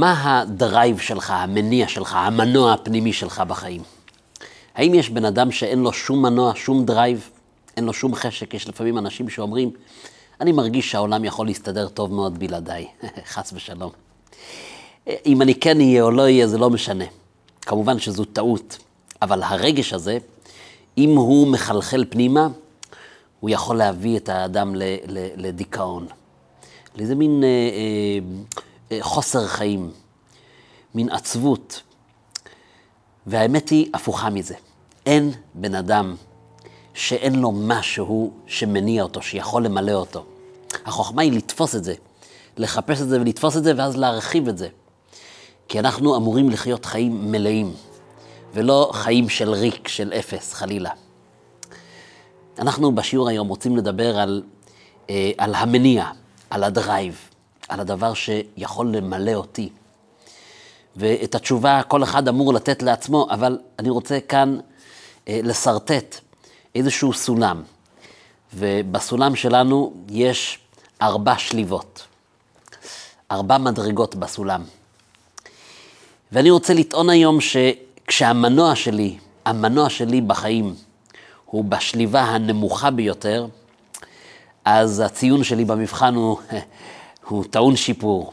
מה ה drive שלך, המניע שלך, המנוע הפנימי שלך בחיים? האם יש בן אדם שאין לו שום מנוע, שום drive, אין לו שום חשק? יש לפעמים אנשים שאומרים, אני מרגיש שהעולם יכול להסתדר טוב מאוד בלעדיי, חס ושלום. אם אני כן אהיה או לא אהיה, זה לא משנה. כמובן שזו טעות, אבל הרגש הזה, אם הוא מחלחל פנימה, הוא יכול להביא את האדם לדיכאון. לאיזה מין אה, אה, חוסר חיים, מין עצבות. והאמת היא הפוכה מזה. אין בן אדם שאין לו משהו שמניע אותו, שיכול למלא אותו. החוכמה היא לתפוס את זה, לחפש את זה ולתפוס את זה, ואז להרחיב את זה. כי אנחנו אמורים לחיות חיים מלאים, ולא חיים של ריק, של אפס, חלילה. אנחנו בשיעור היום רוצים לדבר על, אה, על המניע, על הדרייב, על הדבר שיכול למלא אותי. ואת התשובה כל אחד אמור לתת לעצמו, אבל אני רוצה כאן אה, לשרטט איזשהו סולם. ובסולם שלנו יש ארבע שליבות, ארבע מדרגות בסולם. ואני רוצה לטעון היום שכשהמנוע שלי, המנוע שלי בחיים, הוא בשליבה הנמוכה ביותר, אז הציון שלי במבחן הוא, הוא טעון שיפור.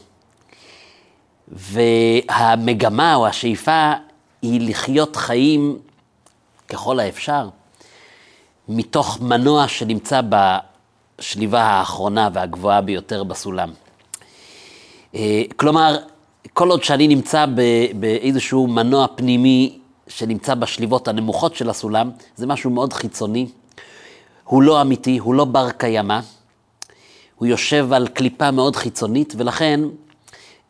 והמגמה או השאיפה היא לחיות חיים ככל האפשר, מתוך מנוע שנמצא בשליבה האחרונה והגבוהה ביותר בסולם. כלומר, כל עוד שאני נמצא באיזשהו מנוע פנימי שנמצא בשליבות הנמוכות של הסולם, זה משהו מאוד חיצוני. הוא לא אמיתי, הוא לא בר קיימא, הוא יושב על קליפה מאוד חיצונית, ולכן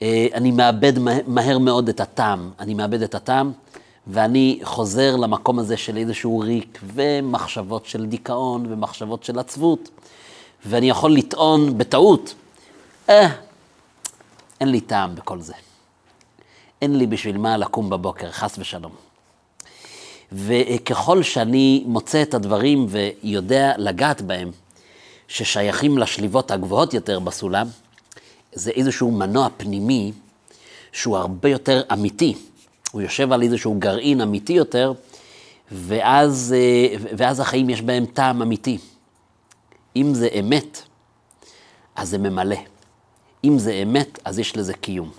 אה, אני מאבד מהר מאוד את הטעם. אני מאבד את הטעם, ואני חוזר למקום הזה של איזשהו ריק, ומחשבות של דיכאון, ומחשבות של עצבות, ואני יכול לטעון בטעות, אה, אין לי טעם בכל זה. אין לי בשביל מה לקום בבוקר, חס ושלום. וככל שאני מוצא את הדברים ויודע לגעת בהם, ששייכים לשליבות הגבוהות יותר בסולם, זה איזשהו מנוע פנימי שהוא הרבה יותר אמיתי. הוא יושב על איזשהו גרעין אמיתי יותר, ואז, ואז החיים יש בהם טעם אמיתי. אם זה אמת, אז זה ממלא. אם זה אמת, אז יש לזה קיום.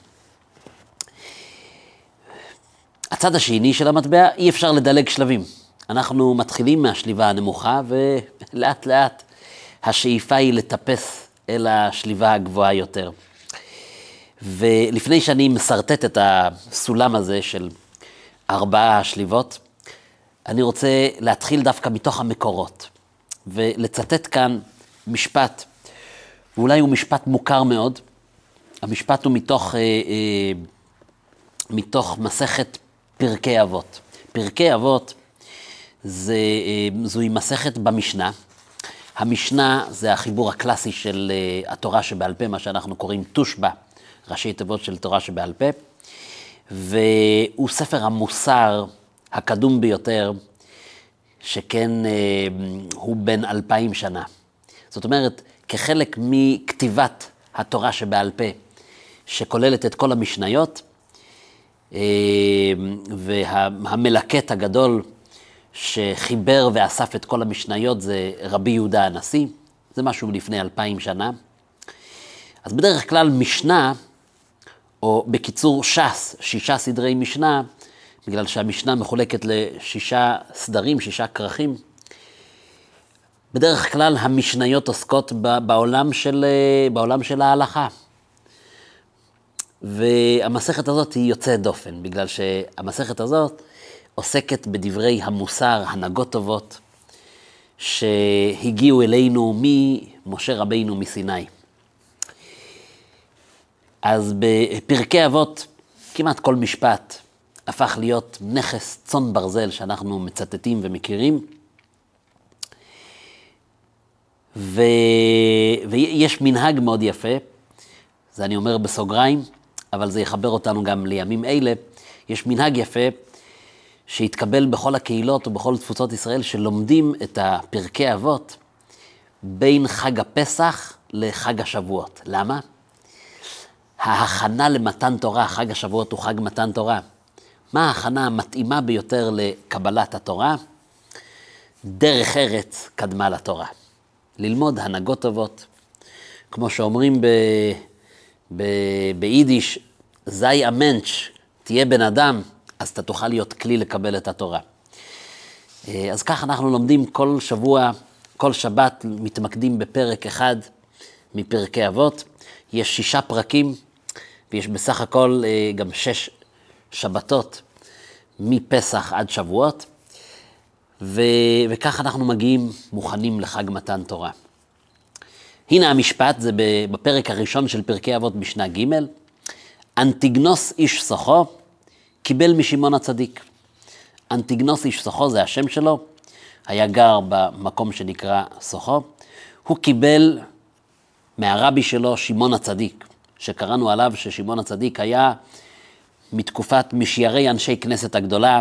הצד השני של המטבע, אי אפשר לדלג שלבים. אנחנו מתחילים מהשליבה הנמוכה, ולאט לאט השאיפה היא לטפס אל השליבה הגבוהה יותר. ולפני שאני משרטט את הסולם הזה של ארבעה שליבות, אני רוצה להתחיל דווקא מתוך המקורות, ולצטט כאן משפט, ואולי הוא משפט מוכר מאוד. המשפט הוא מתוך, אה, אה, מתוך מסכת פרקי אבות. פרקי אבות זה, אה, זוהי מסכת במשנה. המשנה זה החיבור הקלאסי של uh, התורה שבעל פה, מה שאנחנו קוראים תושבע, ראשי תיבות של תורה שבעל פה, והוא ספר המוסר הקדום ביותר, שכן uh, הוא בן אלפיים שנה. זאת אומרת, כחלק מכתיבת התורה שבעל פה, שכוללת את כל המשניות, uh, והמלקט הגדול, שחיבר ואסף את כל המשניות זה רבי יהודה הנשיא, זה משהו לפני אלפיים שנה. אז בדרך כלל משנה, או בקיצור ש"ס, שישה סדרי משנה, בגלל שהמשנה מחולקת לשישה סדרים, שישה כרכים, בדרך כלל המשניות עוסקות בעולם של, בעולם של ההלכה. והמסכת הזאת היא יוצאת דופן, בגלל שהמסכת הזאת עוסקת בדברי המוסר, הנהגות טובות, שהגיעו אלינו ממשה רבינו מסיני. אז בפרקי אבות, כמעט כל משפט הפך להיות נכס צאן ברזל שאנחנו מצטטים ומכירים. ו... ויש מנהג מאוד יפה, זה אני אומר בסוגריים, אבל זה יחבר אותנו גם לימים אלה. יש מנהג יפה שהתקבל בכל הקהילות ובכל תפוצות ישראל, שלומדים את הפרקי אבות בין חג הפסח לחג השבועות. למה? ההכנה למתן תורה, חג השבועות הוא חג מתן תורה. מה ההכנה המתאימה ביותר לקבלת התורה? דרך ארץ קדמה לתורה. ללמוד הנהגות טובות. כמו שאומרים ב, ב, ביידיש, זי אמנץ', תהיה בן אדם, אז אתה תוכל להיות כלי לקבל את התורה. אה, אז כך אנחנו לומדים כל שבוע, כל שבת, מתמקדים בפרק אחד מפרקי אבות. יש שישה פרקים, ויש בסך הכל אה, גם שש שבתות מפסח עד שבועות, ו... וכך אנחנו מגיעים מוכנים לחג מתן תורה. הנה המשפט, זה בפרק הראשון של פרקי אבות משנה ג', אנטיגנוס איש סוחו קיבל משמעון הצדיק. אנטיגנוס איש סוחו זה השם שלו, היה גר במקום שנקרא סוחו, הוא קיבל מהרבי שלו, שמעון הצדיק, שקראנו עליו ששמעון הצדיק היה מתקופת משיירי אנשי כנסת הגדולה,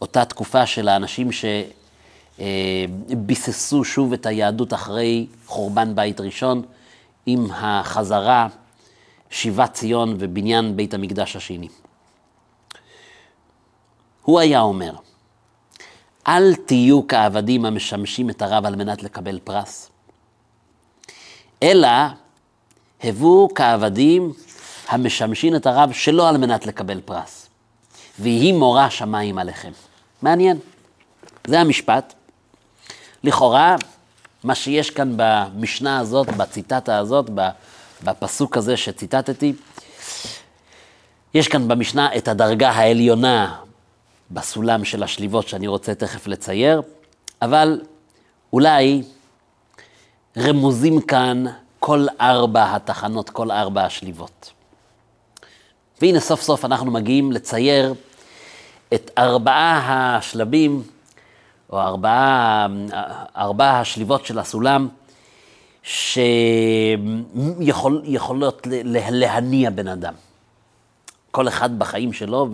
אותה תקופה של האנשים שביססו שוב את היהדות אחרי חורבן בית ראשון, עם החזרה, שיבת ציון ובניין בית המקדש השני. הוא היה אומר, אל תהיו כעבדים המשמשים את הרב על מנת לקבל פרס, אלא הבו כעבדים המשמשים את הרב שלא על מנת לקבל פרס. ויהי מורה שמיים עליכם. מעניין. זה המשפט. לכאורה, מה שיש כאן במשנה הזאת, בציטטה הזאת, בפסוק הזה שציטטתי, יש כאן במשנה את הדרגה העליונה בסולם של השליבות שאני רוצה תכף לצייר, אבל אולי רמוזים כאן כל ארבע התחנות, כל ארבע השליבות. והנה סוף סוף אנחנו מגיעים לצייר את ארבעה השלבים, או ארבעה, ארבעה השליבות של הסולם, שיכולות להניע בן אדם. כל אחד בחיים שלו,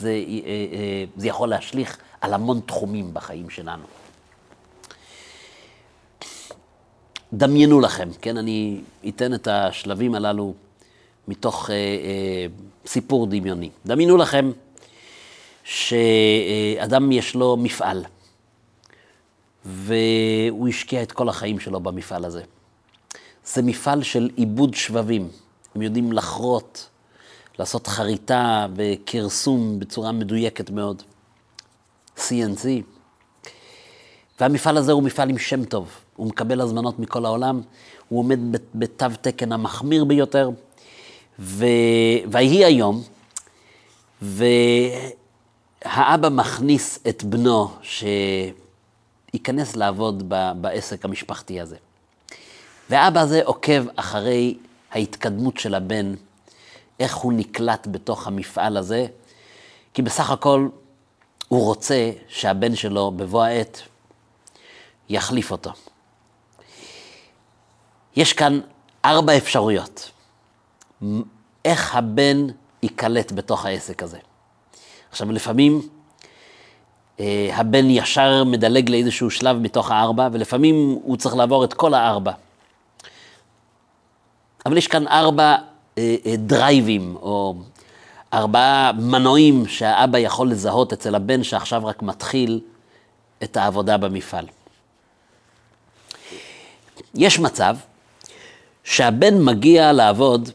וזה יכול להשליך על המון תחומים בחיים שלנו. דמיינו לכם, כן? אני אתן את השלבים הללו מתוך אה, אה, סיפור דמיוני. דמיינו לכם שאדם יש לו מפעל, והוא השקיע את כל החיים שלו במפעל הזה. זה מפעל של עיבוד שבבים. הם יודעים לחרות, לעשות חריטה וכרסום בצורה מדויקת מאוד. CNC. והמפעל הזה הוא מפעל עם שם טוב. הוא מקבל הזמנות מכל העולם, הוא עומד בתו תקן המחמיר ביותר. ו... ויהי היום, והאבא מכניס את בנו שייכנס לעבוד ב... בעסק המשפחתי הזה. והאבא הזה עוקב אחרי ההתקדמות של הבן, איך הוא נקלט בתוך המפעל הזה, כי בסך הכל הוא רוצה שהבן שלו בבוא העת יחליף אותו. יש כאן ארבע אפשרויות. איך הבן ייקלט בתוך העסק הזה. עכשיו, לפעמים אה, הבן ישר מדלג לאיזשהו שלב מתוך הארבע, ולפעמים הוא צריך לעבור את כל הארבע. אבל יש כאן ארבע דרייבים, או ארבעה מנועים שהאבא יכול לזהות אצל הבן שעכשיו רק מתחיל את העבודה במפעל. יש מצב שהבן מגיע לעבוד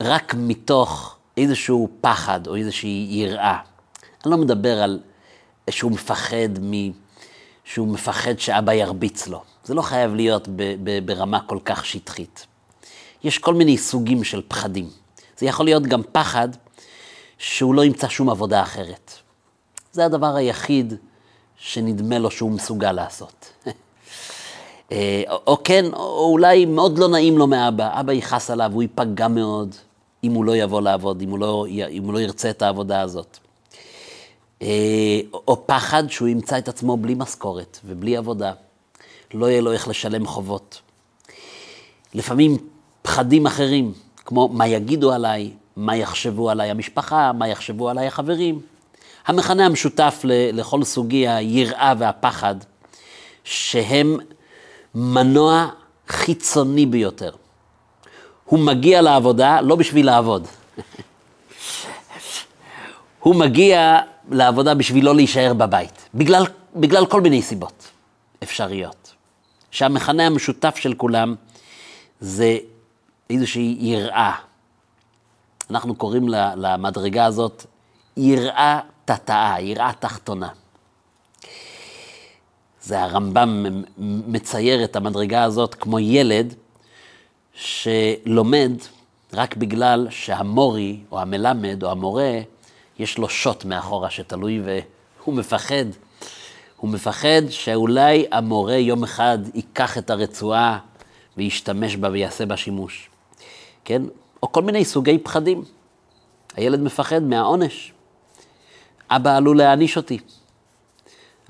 רק מתוך איזשהו פחד או איזושהי יראה. אני לא מדבר על שהוא מפחד מ... שהוא מפחד שאבא ירביץ לו. זה לא חייב להיות ב- ב- ברמה כל כך שטחית. יש כל מיני סוגים של פחדים. זה יכול להיות גם פחד שהוא לא ימצא שום עבודה אחרת. זה הדבר היחיד שנדמה לו שהוא מסוגל לעשות. אה, או כן, או אולי מאוד לא נעים לו מאבא, אבא יכעס עליו, הוא ייפגע מאוד אם הוא לא יבוא לעבוד, אם הוא לא, אם הוא לא ירצה את העבודה הזאת. אה, או פחד שהוא ימצא את עצמו בלי משכורת ובלי עבודה, לא יהיה לו איך לשלם חובות. לפעמים פחדים אחרים, כמו מה יגידו עליי, מה יחשבו עליי המשפחה, מה יחשבו עליי החברים. המכנה המשותף לכל סוגי היראה והפחד, שהם מנוע חיצוני ביותר. הוא מגיע לעבודה לא בשביל לעבוד. הוא מגיע לעבודה בשביל לא להישאר בבית, בגלל, בגלל כל מיני סיבות אפשריות. שהמכנה המשותף של כולם זה איזושהי יראה. אנחנו קוראים למדרגה הזאת יראה תתאה, יראה תחתונה. זה הרמב"ם מצייר את המדרגה הזאת כמו ילד שלומד רק בגלל שהמורי או המלמד או המורה, יש לו שוט מאחורה שתלוי והוא מפחד. הוא מפחד שאולי המורה יום אחד ייקח את הרצועה וישתמש בה ויעשה בה שימוש. כן? או כל מיני סוגי פחדים. הילד מפחד מהעונש. אבא עלול להעניש אותי.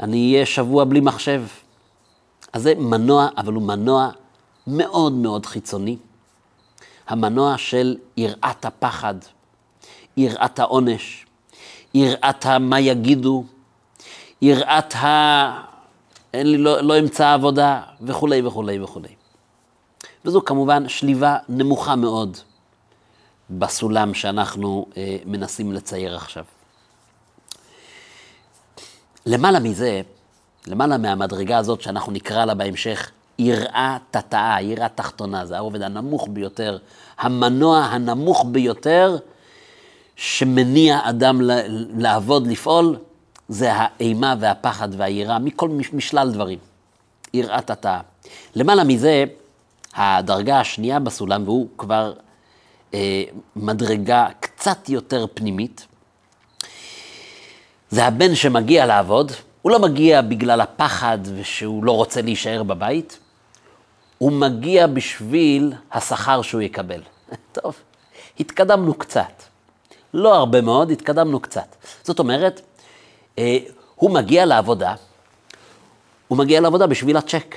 אני אהיה שבוע בלי מחשב. אז זה מנוע, אבל הוא מנוע מאוד מאוד חיצוני. המנוע של יראת הפחד, יראת העונש, יראת מה יגידו, יראת ה... אין לי, לא, לא אמצא עבודה, וכולי וכולי וכולי. וזו כמובן שליבה נמוכה מאוד בסולם שאנחנו אה, מנסים לצייר עכשיו. למעלה מזה, למעלה מהמדרגה הזאת שאנחנו נקרא לה בהמשך, יראה תתאה, יראה תחתונה, זה הרובד הנמוך ביותר, המנוע הנמוך ביותר שמניע אדם לעבוד, לפעול, זה האימה והפחד והיראה מכל משלל דברים. יראה תתאה. למעלה מזה, הדרגה השנייה בסולם, והוא כבר אה, מדרגה קצת יותר פנימית, זה הבן שמגיע לעבוד, הוא לא מגיע בגלל הפחד ושהוא לא רוצה להישאר בבית, הוא מגיע בשביל השכר שהוא יקבל. טוב, התקדמנו קצת. לא הרבה מאוד, התקדמנו קצת. זאת אומרת, אה, הוא מגיע לעבודה, הוא מגיע לעבודה בשביל הצ'ק.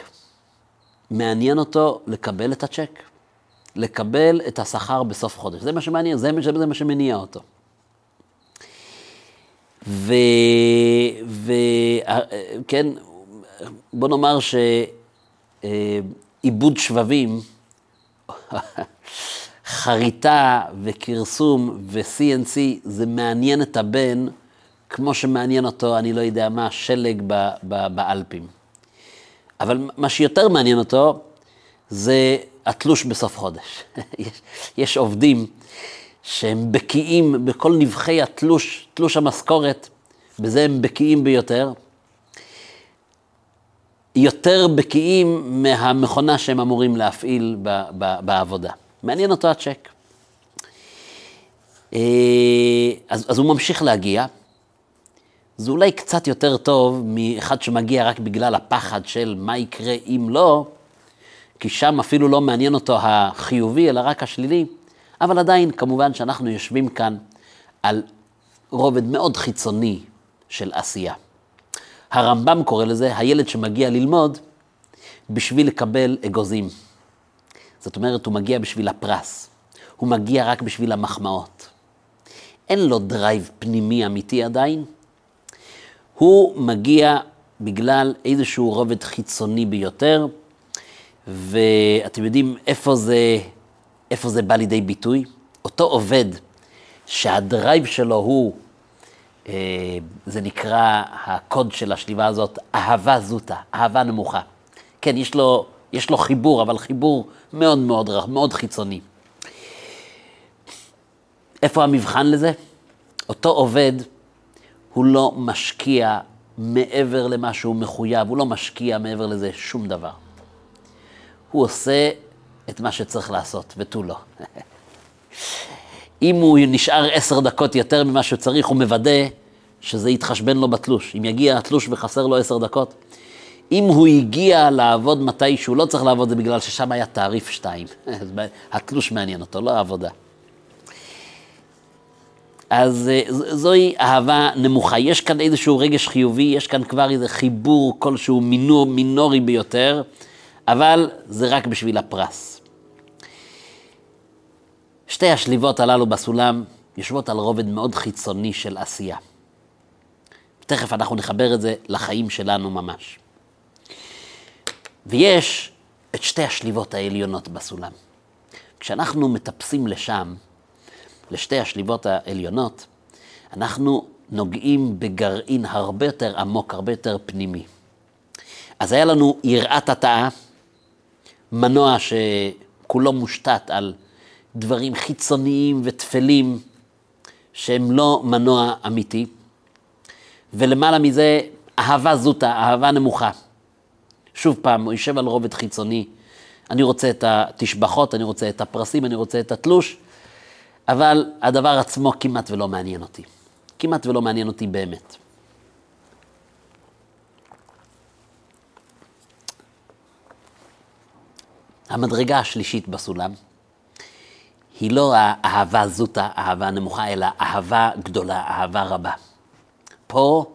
מעניין אותו לקבל את הצ'ק, לקבל את השכר בסוף חודש. זה מה שמעניין, זה, זה, זה מה שמניע אותו. וכן, אה, בוא נאמר שעיבוד שבבים, חריטה וכרסום ו-CNC, זה מעניין את הבן כמו שמעניין אותו, אני לא יודע מה, שלג באלפים. אבל מה שיותר מעניין אותו, זה התלוש בסוף חודש. יש, יש עובדים שהם בקיאים בכל נבחי התלוש, תלוש המשכורת, בזה הם בקיאים ביותר. יותר בקיאים מהמכונה שהם אמורים להפעיל ב, ב, בעבודה. מעניין אותו הצ'ק. אה, אז, אז הוא ממשיך להגיע. זה אולי קצת יותר טוב מאחד שמגיע רק בגלל הפחד של מה יקרה אם לא, כי שם אפילו לא מעניין אותו החיובי, אלא רק השלילי. אבל עדיין, כמובן שאנחנו יושבים כאן על רובד מאוד חיצוני של עשייה. הרמב"ם קורא לזה הילד שמגיע ללמוד בשביל לקבל אגוזים. זאת אומרת, הוא מגיע בשביל הפרס. הוא מגיע רק בשביל המחמאות. אין לו drive פנימי אמיתי עדיין. הוא מגיע בגלל איזשהו רובד חיצוני ביותר, ואתם יודעים איפה זה, איפה זה בא לידי ביטוי? אותו עובד שהדרייב שלו הוא, אה, זה נקרא, הקוד של השליבה הזאת, אהבה זוטה, אהבה נמוכה. כן, יש לו, יש לו חיבור, אבל חיבור מאוד מאוד מאוד חיצוני. איפה המבחן לזה? אותו עובד, הוא לא משקיע מעבר למה שהוא מחויב, הוא לא משקיע מעבר לזה שום דבר. הוא עושה את מה שצריך לעשות, ותו לא. אם הוא נשאר עשר דקות יותר ממה שצריך, הוא מוודא שזה יתחשבן לו בתלוש. אם יגיע התלוש וחסר לו עשר דקות, אם הוא הגיע לעבוד מתי שהוא לא צריך לעבוד, זה בגלל ששם היה תעריף שתיים. התלוש מעניין אותו, לא העבודה. אז אה, זוהי אהבה נמוכה. יש כאן איזשהו רגש חיובי, יש כאן כבר איזה חיבור כלשהו מינור, מינורי ביותר, אבל זה רק בשביל הפרס. שתי השליבות הללו בסולם יושבות על רובד מאוד חיצוני של עשייה. תכף אנחנו נחבר את זה לחיים שלנו ממש. ויש את שתי השליבות העליונות בסולם. כשאנחנו מטפסים לשם, לשתי השליבות העליונות, אנחנו נוגעים בגרעין הרבה יותר עמוק, הרבה יותר פנימי. אז היה לנו יראת התאה, מנוע שכולו מושתת על דברים חיצוניים וטפלים, שהם לא מנוע אמיתי, ולמעלה מזה אהבה זוטה, אהבה נמוכה. שוב פעם, הוא יושב על רובד חיצוני, אני רוצה את התשבחות, אני רוצה את הפרסים, אני רוצה את התלוש, אבל הדבר עצמו כמעט ולא מעניין אותי. כמעט ולא מעניין אותי באמת. המדרגה השלישית בסולם היא לא האהבה זוטה, אהבה נמוכה, אלא אהבה גדולה, אהבה רבה. פה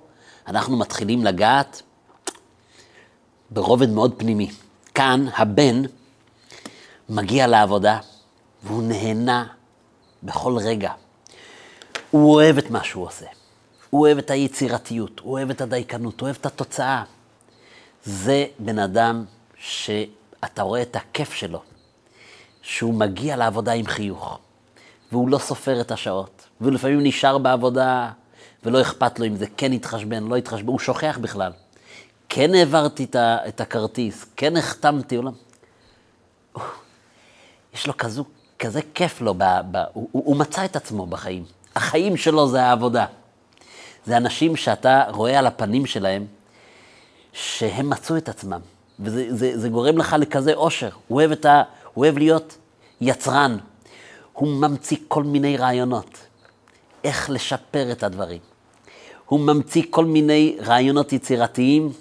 אנחנו מתחילים לגעת ברובד מאוד פנימי. כאן הבן מגיע לעבודה והוא נהנה בכל רגע. הוא אוהב את מה שהוא עושה. הוא אוהב את היצירתיות, הוא אוהב את הדייקנות, הוא אוהב את התוצאה. זה בן אדם שאתה רואה את הכיף שלו, שהוא מגיע לעבודה עם חיוך, והוא לא סופר את השעות, והוא לפעמים נשאר בעבודה ולא אכפת לו אם זה כן יתחשבן, לא יתחשבן, הוא שוכח בכלל. כן העברתי את הכרטיס, כן החתמתי, לא... יש לו כזו, כזה כיף לו, ב, ב, הוא, הוא מצא את עצמו בחיים. החיים שלו זה העבודה. זה אנשים שאתה רואה על הפנים שלהם, שהם מצאו את עצמם. וזה זה, זה גורם לך לכזה אושר. הוא אוהב, ה, הוא אוהב להיות יצרן. הוא ממציא כל מיני רעיונות. איך לשפר את הדברים. הוא ממציא כל מיני רעיונות יצירתיים,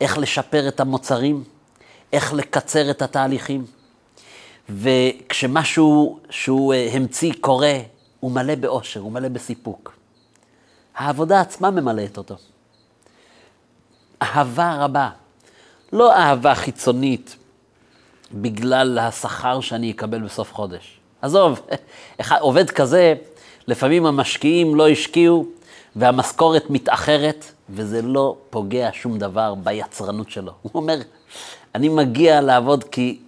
איך לשפר את המוצרים, איך לקצר את התהליכים. וכשמשהו שהוא אה, המציא קורה, הוא מלא באושר, הוא מלא בסיפוק. העבודה עצמה ממלאת אותו. אהבה רבה, לא אהבה חיצונית בגלל השכר שאני אקבל בסוף חודש. עזוב, עובד כזה, לפעמים המשקיעים לא השקיעו והמשכורת מתאחרת, וזה לא פוגע שום דבר ביצרנות שלו. הוא אומר, אני מגיע לעבוד כי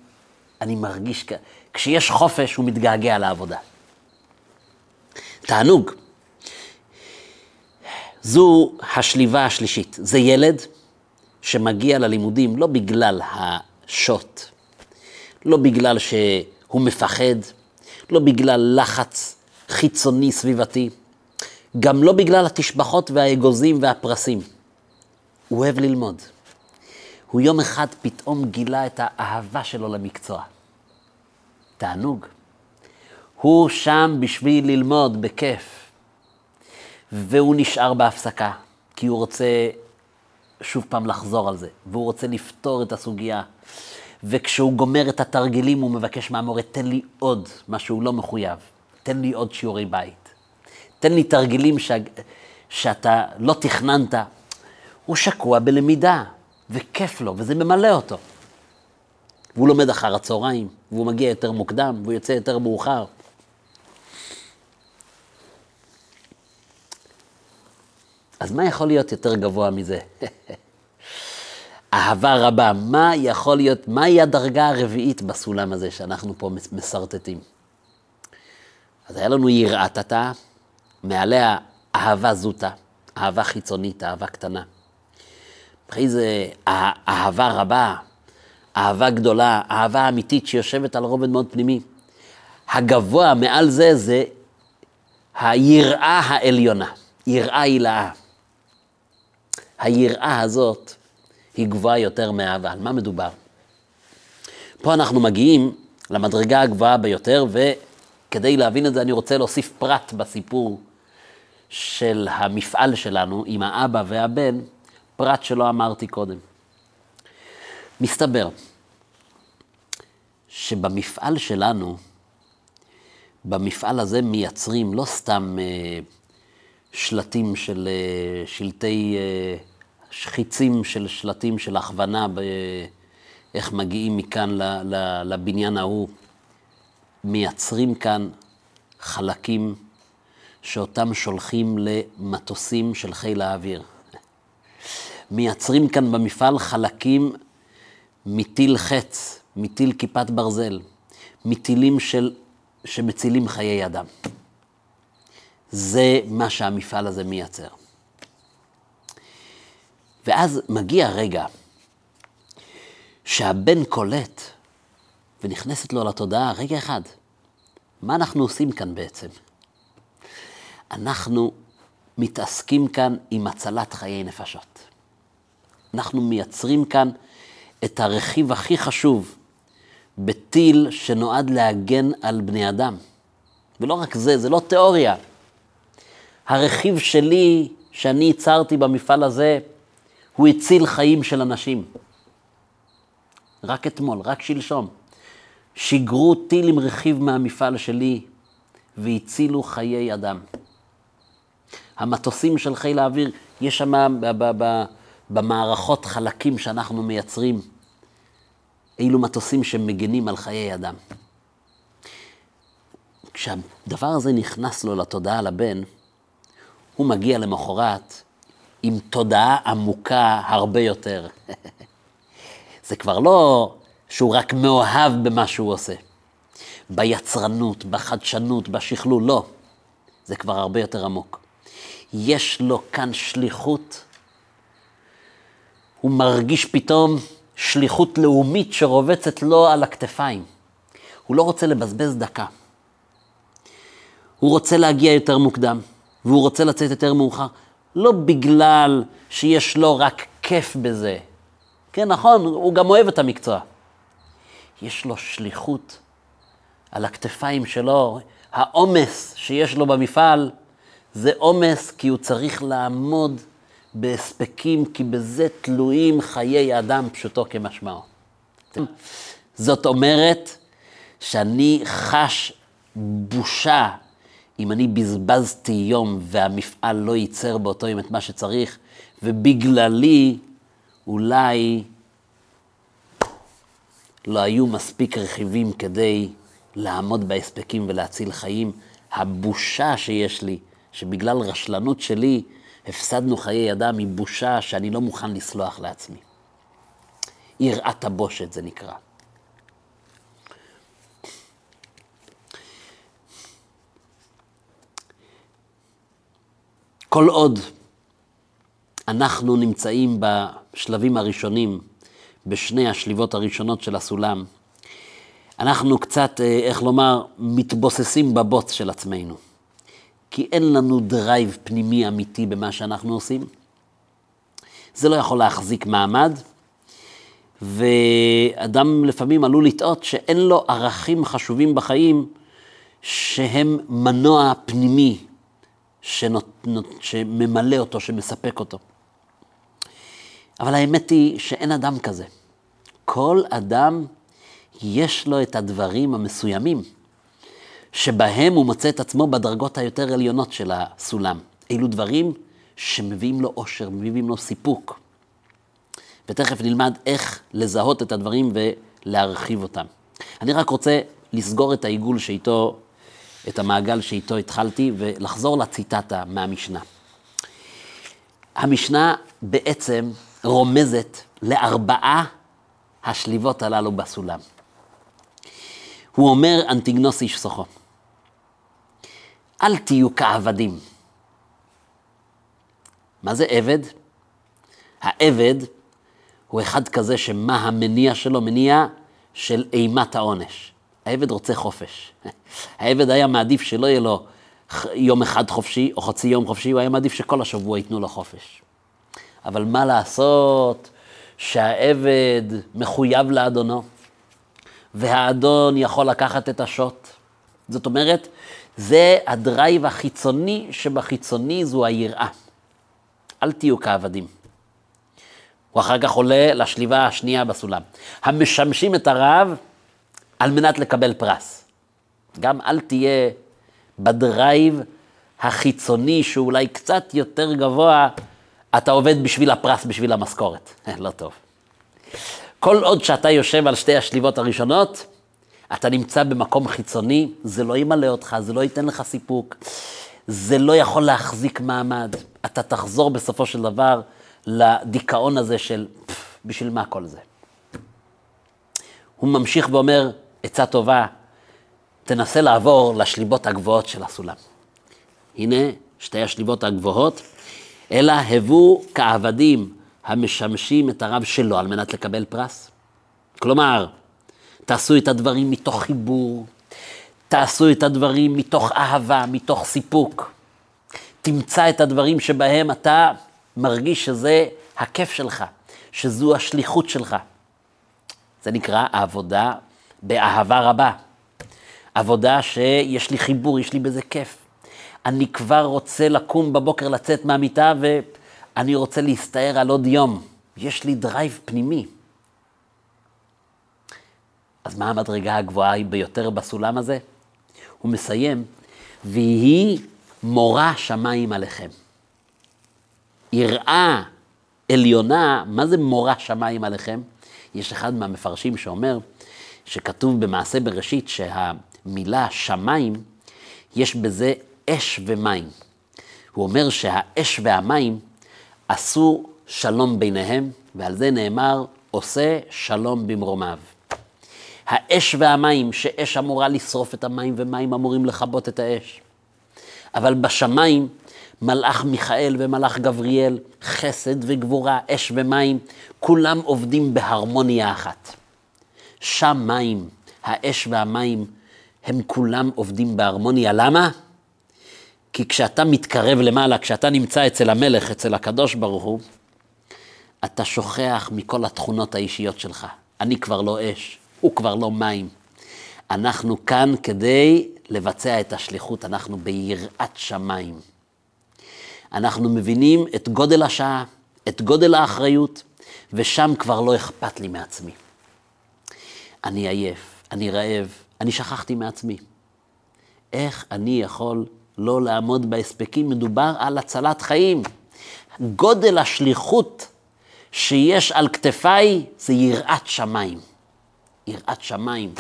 אני מרגיש. כשיש חופש הוא מתגעגע לעבודה. תענוג. זו השליבה השלישית. זה ילד שמגיע ללימודים לא בגלל השוט, לא בגלל שהוא מפחד, לא בגלל לחץ חיצוני סביבתי, גם לא בגלל התשבחות והאגוזים והפרסים. הוא אוהב ללמוד. הוא יום אחד פתאום גילה את האהבה שלו למקצוע. תענוג. הוא שם בשביל ללמוד בכיף, והוא נשאר בהפסקה, כי הוא רוצה שוב פעם לחזור על זה, והוא רוצה לפתור את הסוגיה. וכשהוא גומר את התרגילים, הוא מבקש מהמורה, תן לי עוד מה שהוא לא מחויב, תן לי עוד שיעורי בית, תן לי תרגילים ש... שאתה לא תכננת. הוא שקוע בלמידה, וכיף לו, וזה ממלא אותו. והוא לומד אחר הצהריים, והוא מגיע יותר מוקדם, והוא יוצא יותר מאוחר. אז מה יכול להיות יותר גבוה מזה? אהבה רבה, מה יכול להיות, מהי הדרגה הרביעית בסולם הזה שאנחנו פה מסרטטים? אז היה לנו יראת התא, מעליה אהבה זוטה, אהבה חיצונית, אהבה קטנה. אחרי זה אהבה רבה, אהבה גדולה, אהבה אמיתית שיושבת על רובד מאוד פנימי. הגבוה מעל זה זה היראה העליונה, יראה הילאה. היראה הזאת היא גבוהה יותר מאהבה. על מה מדובר? פה אנחנו מגיעים למדרגה הגבוהה ביותר, וכדי להבין את זה אני רוצה להוסיף פרט בסיפור של המפעל שלנו עם האבא והבן, פרט שלא אמרתי קודם. מסתבר שבמפעל שלנו, במפעל הזה מייצרים לא סתם אה, שלטים של אה, שלטי, אה, שחיצים של שלטים של הכוונה באיך מגיעים מכאן ל, ל, לבניין ההוא. מייצרים כאן חלקים שאותם שולחים למטוסים של חיל האוויר. מייצרים כאן במפעל חלקים מטיל חץ, מטיל כיפת ברזל. מטילים של, שמצילים חיי אדם. זה מה שהמפעל הזה מייצר. ואז מגיע רגע שהבן קולט ונכנסת לו לתודעה, רגע אחד, מה אנחנו עושים כאן בעצם? אנחנו מתעסקים כאן עם הצלת חיי נפשות. אנחנו מייצרים כאן את הרכיב הכי חשוב בטיל שנועד להגן על בני אדם. ולא רק זה, זה לא תיאוריה. הרכיב שלי, שאני ייצרתי במפעל הזה, הוא הציל חיים של אנשים. רק אתמול, רק שלשום. שיגרו טיל עם רכיב מהמפעל שלי והצילו חיי אדם. המטוסים של חיל האוויר, יש שם במערכות חלקים שאנחנו מייצרים, אילו מטוסים שמגנים על חיי אדם. כשהדבר הזה נכנס לו לתודעה לבן, הוא מגיע למחרת עם תודעה עמוקה הרבה יותר. זה כבר לא שהוא רק מאוהב במה שהוא עושה. ביצרנות, בחדשנות, בשכלול, לא. זה כבר הרבה יותר עמוק. יש לו כאן שליחות. הוא מרגיש פתאום שליחות לאומית שרובצת לו על הכתפיים. הוא לא רוצה לבזבז דקה. הוא רוצה להגיע יותר מוקדם, והוא רוצה לצאת יותר מאוחר, לא בגלל שיש לו רק כיף בזה. כן, נכון, הוא גם אוהב את המקצוע. יש לו שליחות על הכתפיים שלו. העומס שיש לו במפעל זה עומס כי הוא צריך לעמוד בהספקים, כי בזה תלויים חיי אדם פשוטו כמשמעו. זאת אומרת שאני חש בושה אם אני בזבזתי יום והמפעל לא ייצר באותו יום את מה שצריך, ובגללי אולי לא היו מספיק רכיבים כדי לעמוד בהספקים ולהציל חיים. הבושה שיש לי, שבגלל רשלנות שלי הפסדנו חיי אדם, היא בושה שאני לא מוכן לסלוח לעצמי. יראת הבושת זה נקרא. כל עוד אנחנו נמצאים בשלבים הראשונים בשני השליבות הראשונות של הסולם, אנחנו קצת, אה, איך לומר, מתבוססים בבוץ של עצמנו. כי אין לנו drive פנימי אמיתי במה שאנחנו עושים. זה לא יכול להחזיק מעמד, ואדם לפעמים עלול לטעות שאין לו ערכים חשובים בחיים שהם מנוע פנימי שנות, שממלא אותו, שמספק אותו. אבל האמת היא שאין אדם כזה. כל אדם יש לו את הדברים המסוימים, שבהם הוא מוצא את עצמו בדרגות היותר עליונות של הסולם. אילו דברים שמביאים לו אושר, מביאים לו סיפוק. ותכף נלמד איך לזהות את הדברים ולהרחיב אותם. אני רק רוצה לסגור את העיגול שאיתו, את המעגל שאיתו התחלתי, ולחזור לציטטה מהמשנה. המשנה בעצם רומזת לארבעה השליבות הללו בסולם. הוא אומר אנטיגנוס איש סוחו, אל תהיו כעבדים. מה זה עבד? העבד הוא אחד כזה שמה המניע שלו? מניע של אימת העונש. העבד רוצה חופש. העבד היה מעדיף שלא יהיה לו יום אחד חופשי או חצי יום חופשי, הוא היה מעדיף שכל השבוע ייתנו לו חופש. אבל מה לעשות שהעבד מחויב לאדונו, והאדון יכול לקחת את השוט. זאת אומרת, זה הדרייב החיצוני שבחיצוני זו היראה. אל תהיו כעבדים. הוא אחר כך עולה לשליבה השנייה בסולם. המשמשים את הרב על מנת לקבל פרס. גם אל תהיה ב drive החיצוני שאולי קצת יותר גבוה אתה עובד בשביל הפרס, בשביל המשכורת. לא טוב. כל עוד שאתה יושב על שתי השליבות הראשונות, אתה נמצא במקום חיצוני, זה לא ימלא אותך, זה לא ייתן לך סיפוק, זה לא יכול להחזיק מעמד. אתה תחזור בסופו של דבר לדיכאון הזה של, בשביל מה כל זה? הוא ממשיך ואומר, עצה טובה, תנסה לעבור לשליבות הגבוהות של הסולם. הנה שתי השליבות הגבוהות, אלא הבו כעבדים המשמשים את הרב שלו על מנת לקבל פרס. כלומר, תעשו את הדברים מתוך חיבור, תעשו את הדברים מתוך אהבה, מתוך סיפוק. תמצא את הדברים שבהם אתה מרגיש שזה הכיף שלך, שזו השליחות שלך. זה נקרא עבודה באהבה רבה. עבודה שיש לי חיבור, יש לי בזה כיף. אני כבר רוצה לקום בבוקר, לצאת מהמיטה, ואני רוצה להסתער על עוד יום. יש לי drive פנימי. אז מה המדרגה הגבוהה ביותר בסולם הזה? הוא מסיים, ויהי מורה שמיים עליכם. יראה עליונה, מה זה מורה שמיים עליכם? יש אחד מהמפרשים שאומר שכתוב במעשה בראשית שהמילה שמיים, יש בזה אש ומים. הוא אומר שהאש והמים עשו שלום ביניהם, ועל זה נאמר, עושה שלום במרומיו. האש והמים, שאש אמורה לשרוף את המים ומים אמורים לכבות את האש. אבל בשמיים, מלאך מיכאל ומלאך גבריאל, חסד וגבורה, אש ומים, כולם עובדים בהרמוניה אחת. שם מים, האש והמים, הם כולם עובדים בהרמוניה. למה? כי כשאתה מתקרב למעלה, כשאתה נמצא אצל המלך, אצל הקדוש ברוך הוא, אתה שוכח מכל התכונות האישיות שלך. אני כבר לא אש, הוא כבר לא מים. אנחנו כאן כדי לבצע את השליחות, אנחנו ביראת שמיים. אנחנו מבינים את גודל השעה, את גודל האחריות, ושם כבר לא אכפת לי מעצמי. אני עייף, אני רעב, אני שכחתי מעצמי. איך אני יכול לא לעמוד בהספקים? מדובר על הצלת חיים. גודל השליחות שיש על כתפיי זה יראת שמיים. יראת שמיים.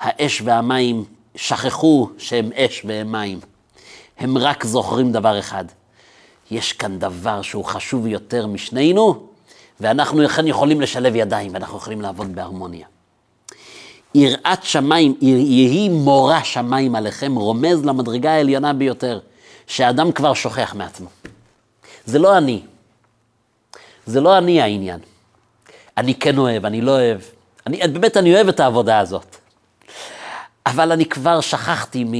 האש והמים שכחו שהם אש והם מים. הם רק זוכרים דבר אחד, יש כאן דבר שהוא חשוב יותר משנינו, ואנחנו לכן יכולים לשלב ידיים, ואנחנו יכולים לעבוד בהרמוניה. יראת שמיים, יהי מורה שמיים עליכם, רומז למדרגה העליונה ביותר, שהאדם כבר שוכח מעצמו. זה לא אני. זה לא אני העניין. אני כן אוהב, אני לא אוהב. אני, באמת, אני אוהב את העבודה הזאת. אבל אני כבר שכחתי מ,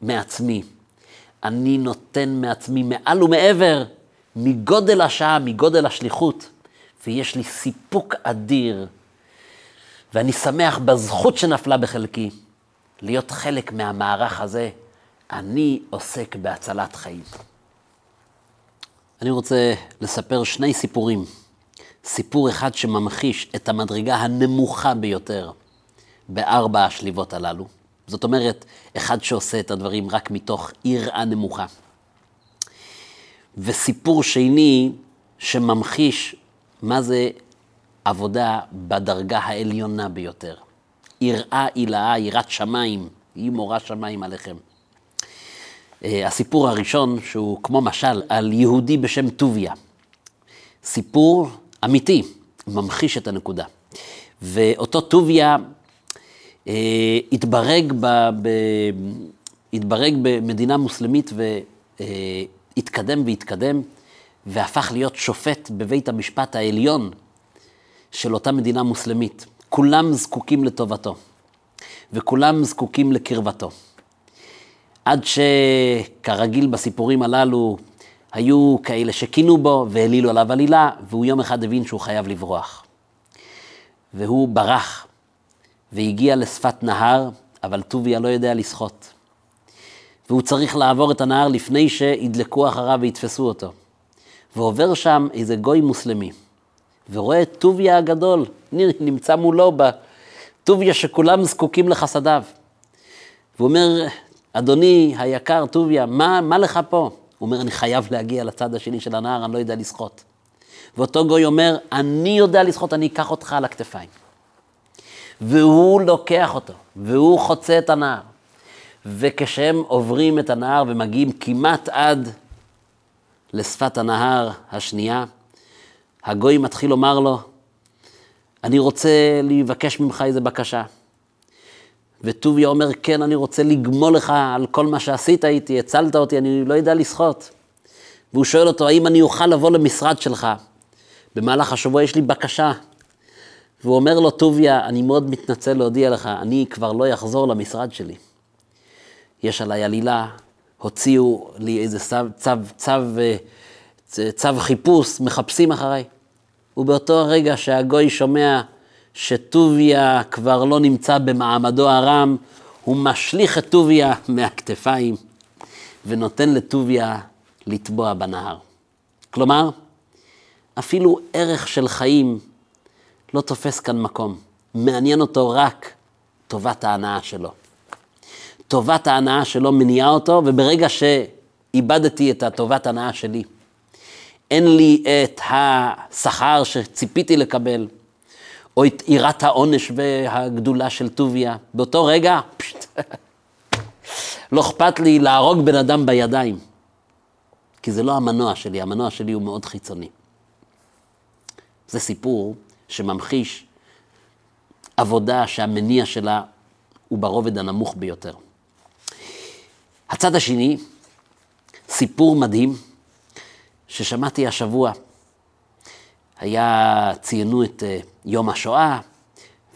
מעצמי. אני נותן מעצמי מעל ומעבר, מגודל השעה, מגודל השליחות, ויש לי סיפוק אדיר, ואני שמח בזכות שנפלה בחלקי, להיות חלק מהמערך הזה. אני עוסק בהצלת חיים. אני רוצה לספר שני סיפורים. סיפור אחד שממחיש את המדרגה הנמוכה ביותר בארבע השליבות הללו. זאת אומרת, אחד שעושה את הדברים רק מתוך יראה נמוכה. וסיפור שני שממחיש מה זה עבודה בדרגה העליונה ביותר. יראה עילאה, יראת שמיים, היא מורה שמיים עליכם. אה, הסיפור הראשון, שהוא כמו משל, על יהודי בשם טוביה. סיפור אמיתי, ממחיש את הנקודה. ואותו טוביה אה, התברג, ב, ב, התברג במדינה מוסלמית והתקדם והתקדם, והפך להיות שופט בבית המשפט העליון של אותה מדינה מוסלמית. כולם זקוקים לטובתו, וכולם זקוקים לקרבתו. עד שכרגיל בסיפורים הללו, היו כאלה שקינו בו והעלילו עליו עלילה, והוא יום אחד הבין שהוא חייב לברוח. והוא ברח והגיע לשפת נהר, אבל טוביה לא יודע לשחות. והוא צריך לעבור את הנהר לפני שידלקו אחריו ויתפסו אותו. ועובר שם איזה גוי מוסלמי, ורואה את טוביה הגדול, נמצא מולו, טוביה שכולם זקוקים לחסדיו. והוא אומר, אדוני היקר טוביה, מה, מה לך פה? הוא אומר, אני חייב להגיע לצד השני של הנהר, אני לא יודע לשחות. ואותו גוי אומר, אני יודע לשחות, אני אקח אותך על הכתפיים. והוא לוקח אותו, והוא חוצה את הנהר. וכשהם עוברים את הנהר ומגיעים כמעט עד לשפת הנהר השנייה, הגוי מתחיל לומר לו, אני רוצה לבקש ממך איזה בקשה. וטוביה אומר, כן, אני רוצה לגמול לך על כל מה שעשית איתי, הצלת אותי, אני לא יודע לשחות. והוא שואל אותו, האם אני אוכל לבוא למשרד שלך? במהלך השבוע יש לי בקשה. והוא אומר לו, טוביה, אני מאוד מתנצל להודיע לך, אני כבר לא אחזור למשרד שלי. יש עליי עלילה, הוציאו לי איזה צו, צו, צו, צו, צו חיפוש, מחפשים אחריי. ובאותו הרגע שהגוי שומע שטוביה כבר לא נמצא במעמדו הרם, הוא משליך את טוביה מהכתפיים ונותן לטוביה לטבוע בנהר. כלומר, אפילו ערך של חיים לא תופס כאן מקום. מעניין אותו רק טובת ההנאה שלו. טובת ההנאה שלו מניעה אותו, וברגע שאיבדתי את הטובת ההנאה שלי, אין לי את השכר שציפיתי לקבל, או את יראת העונש והגדולה של טוביה. באותו רגע, פשט, לא אכפת לי להרוג בן אדם בידיים. כי זה לא המנוע שלי, המנוע שלי הוא מאוד חיצוני. זה סיפור שממחיש עבודה שהמניע שלה הוא ברובד הנמוך ביותר. הצד השני, סיפור מדהים ששמעתי השבוע. היה, ציינו את uh, יום השואה,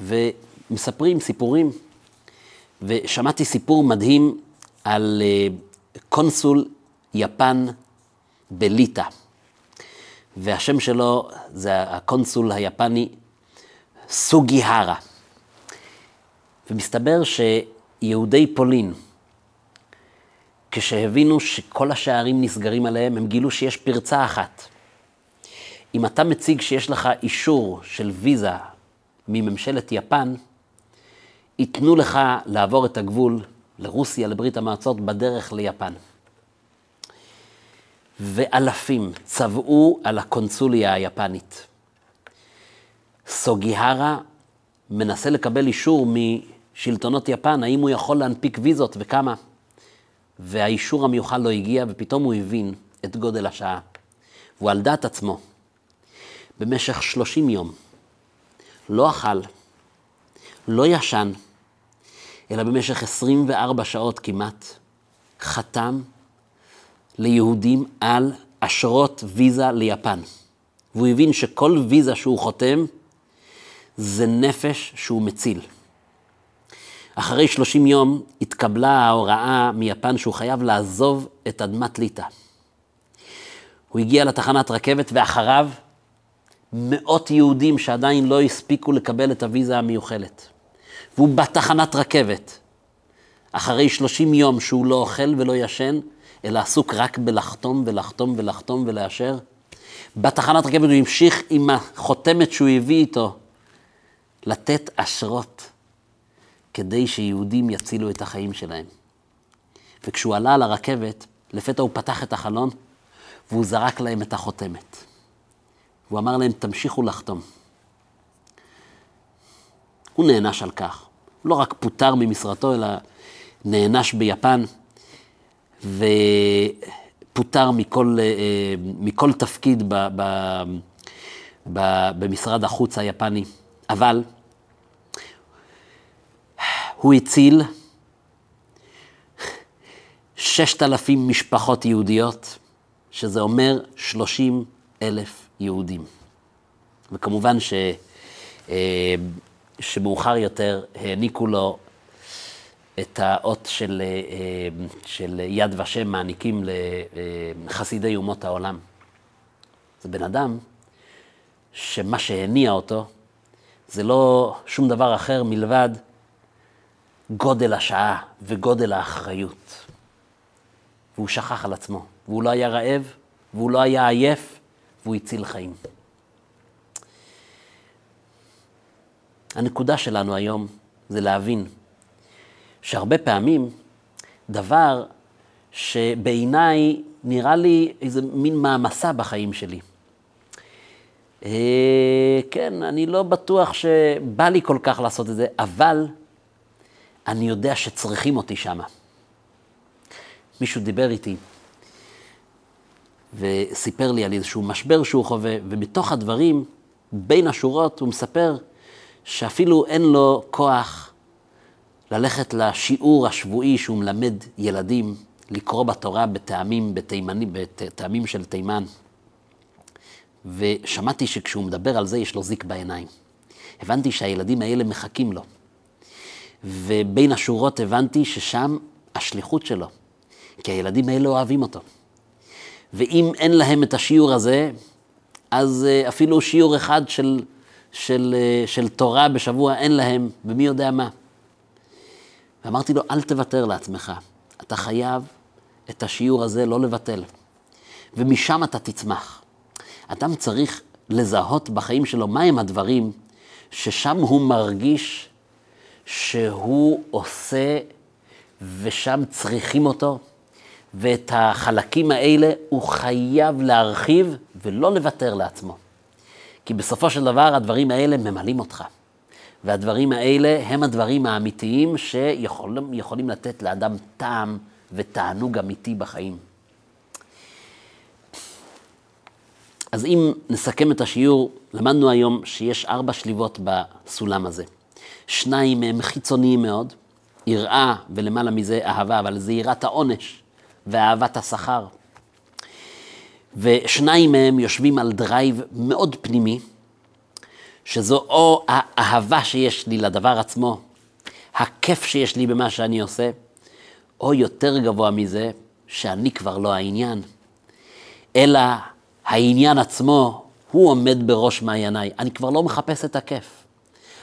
ומספרים סיפורים, ושמעתי סיפור מדהים על אה, קונסול יפן בליטא. והשם שלו זה הקונסול היפני סוגיהרה. ומסתבר שיהודי פולין, כשהבינו שכל השערים נסגרים עליהם, הם גילו שיש פרצה אחת. אם אתה מציג שיש לך אישור של ויזה מממשלת יפן, ייתנו לך לעבור את הגבול לרוסיה, לברית המועצות, בדרך ליפן. ואלפים צבעו על הקונסוליה היפנית. סוגיהרה מנסה לקבל אישור משלטונות יפן, האם הוא יכול להנפיק ויזות וכמה. והאישור המיוחד לא הגיע, ופתאום הוא הבין את גודל השעה. והוא על דעת עצמו, במשך 30 יום, לא אכל, לא ישן, אלא במשך 24 שעות כמעט, חתם ליהודים על אשרות ויזה ליפן. והוא הבין שכל ויזה שהוא חותם, זה נפש שהוא מציל. אחרי 30 יום התקבלה ההוראה מיפן שהוא חייב לעזוב את אדמת ליטא. הוא הגיע לתחנת רכבת ואחריו מאות יהודים שעדיין לא הספיקו לקבל את הוויזה המיוחלת. והוא בתחנת רכבת, אחרי 30 יום שהוא לא אוכל ולא ישן, אלא עסוק רק בלחתום ולחתום ולחתום ולאשר. בתחנת רכבת הוא המשיך עם החותמת שהוא הביא איתו, לתת אשרות כדי שיהודים יצילו את החיים שלהם. וכשהוא עלה על הרכבת, לפתע הוא פתח את החלון והוא זרק להם את החותמת. והוא אמר להם, תמשיכו לחתום. הוא נענש על כך. הוא לא רק פוטר ממשרתו, אלא נענש ביפן. ופוטר מכל, אה, מכל תפקיד ב, ב, ב, במשרד החוץ היפני. אבל הוא הציל ששת אלפים משפחות יהודיות, שזה אומר שלושים אלף יהודים. וכמובן ש, אה, שמאוחר יותר העניקו לו את האות של, אה, של יד ושם מעניקים לחסידי אומות העולם. זה בן אדם שמה שהניע אותו זה לא שום דבר אחר מלבד גודל השעה וגודל האחריות. והוא שכח על עצמו, והוא לא היה רעב, והוא לא היה עייף, והוא הציל חיים. הנקודה שלנו היום זה להבין שהרבה פעמים דבר שבעיניי נראה לי איזה מין מעמסה בחיים שלי. אה, כן, אני לא בטוח שבא לי כל כך לעשות את זה, אבל אני יודע שצריכים אותי שם. מישהו דיבר איתי וסיפר לי על איזשהו משבר שהוא חווה, ובתוך הדברים, בין השורות, הוא מספר שאפילו אין לו כוח ללכת לשיעור השבועי שהוא מלמד ילדים לקרוא בתורה בטעמים, בתימני, בטעמים של תימן. ושמעתי שכשהוא מדבר על זה יש לו זיק בעיניים. הבנתי שהילדים האלה מחכים לו. ובין השורות הבנתי ששם השליחות שלו, כי הילדים האלה אוהבים אותו. ואם אין להם את השיעור הזה, אז אה, אפילו שיעור אחד של, של, אה, של תורה בשבוע אין להם, ומי יודע מה. ואמרתי לו, אל תוותר לעצמך. אתה חייב את השיעור הזה לא לבטל. ומשם אתה תצמח. אדם צריך לזהות בחיים שלו מהם הדברים ששם הוא מרגיש שהוא עושה ושם צריכים אותו, ואת החלקים האלה הוא חייב להרחיב ולא לוותר לעצמו. כי בסופו של דבר הדברים האלה ממלאים אותך. והדברים האלה הם הדברים האמיתיים שיכולים לתת לאדם טעם ותענוג אמיתי בחיים. אז אם נסכם את השיעור, למדנו היום שיש ארבע שליבות בסולם הזה. שניים הם חיצוניים מאוד, יראה ולמעלה מזה אהבה, אבל זה יראת העונש ואהבת השכר. ושניים מהם יושבים על drive מאוד פנימי, שזו או האהבה שיש לי לדבר עצמו, הכיף שיש לי במה שאני עושה, או יותר גבוה מזה, שאני כבר לא העניין, אלא העניין עצמו, הוא עומד בראש מעייניי. אני כבר לא מחפש את הכיף.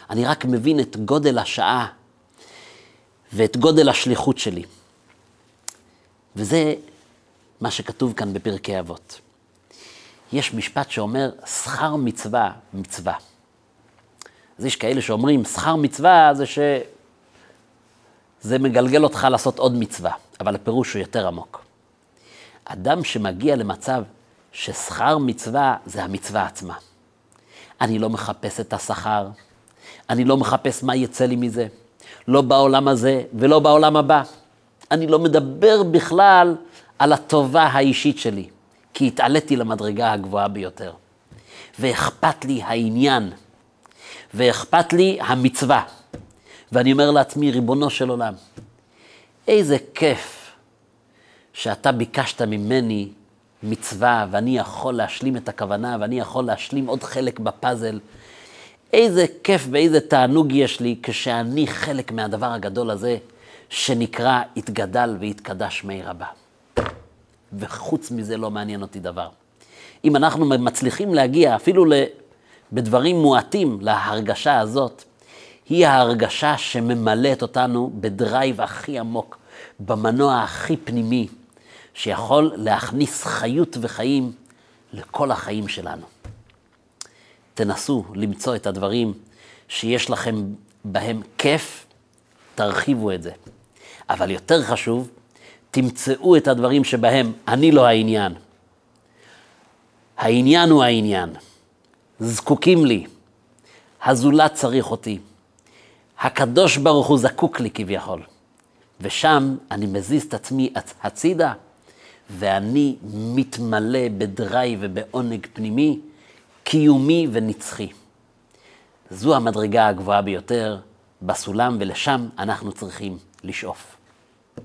אני רק מבין את גודל השעה ואת גודל השליחות שלי. וזה מה שכתוב כאן בפרקי אבות. יש משפט שאומר, שכר מצווה, מצווה. אז יש כאלה שאומרים, שכר מצווה זה שזה מגלגל אותך לעשות עוד מצווה, אבל הפירוש הוא יותר עמוק. אדם שמגיע למצב ששכר מצווה זה המצווה עצמה. אני לא מחפש את השכר, אני לא מחפש מה יצא לי מזה, לא בעולם הזה ולא בעולם הבא. אני לא מדבר בכלל על הטובה האישית שלי, כי התעליתי למדרגה הגבוהה ביותר. ואכפת לי העניין, ואכפת לי המצווה. ואני אומר לעצמי, ריבונו של עולם, איזה כיף שאתה ביקשת ממני מצווה, ואני יכול להשלים את הכוונה, ואני יכול להשלים עוד חלק בפאזל. איזה כיף ואיזה תענוג יש לי כשאני חלק מהדבר הגדול הזה, שנקרא התגדל והתקדש מי רבה. וחוץ מזה לא מעניין אותי דבר. אם אנחנו מצליחים להגיע אפילו בדברים מועטים להרגשה הזאת, היא ההרגשה שממלאת אותנו בדרייב הכי עמוק, במנוע הכי פנימי, שיכול להכניס חיות וחיים לכל החיים שלנו. תנסו למצוא את הדברים שיש לכם בהם כיף, תרחיבו את זה. אבל יותר חשוב, תמצאו את הדברים שבהם אני לא העניין. העניין הוא העניין. זקוקים לי. הזולת צריך אותי. הקדוש ברוך הוא זקוק לי כביכול. ושם אני מזיז את עצמי הצידה, ואני מתמלא בדרי ובעונג פנימי, קיומי ונצחי. זו המדרגה הגבוהה ביותר בסולם, ולשם אנחנו צריכים לשאוף.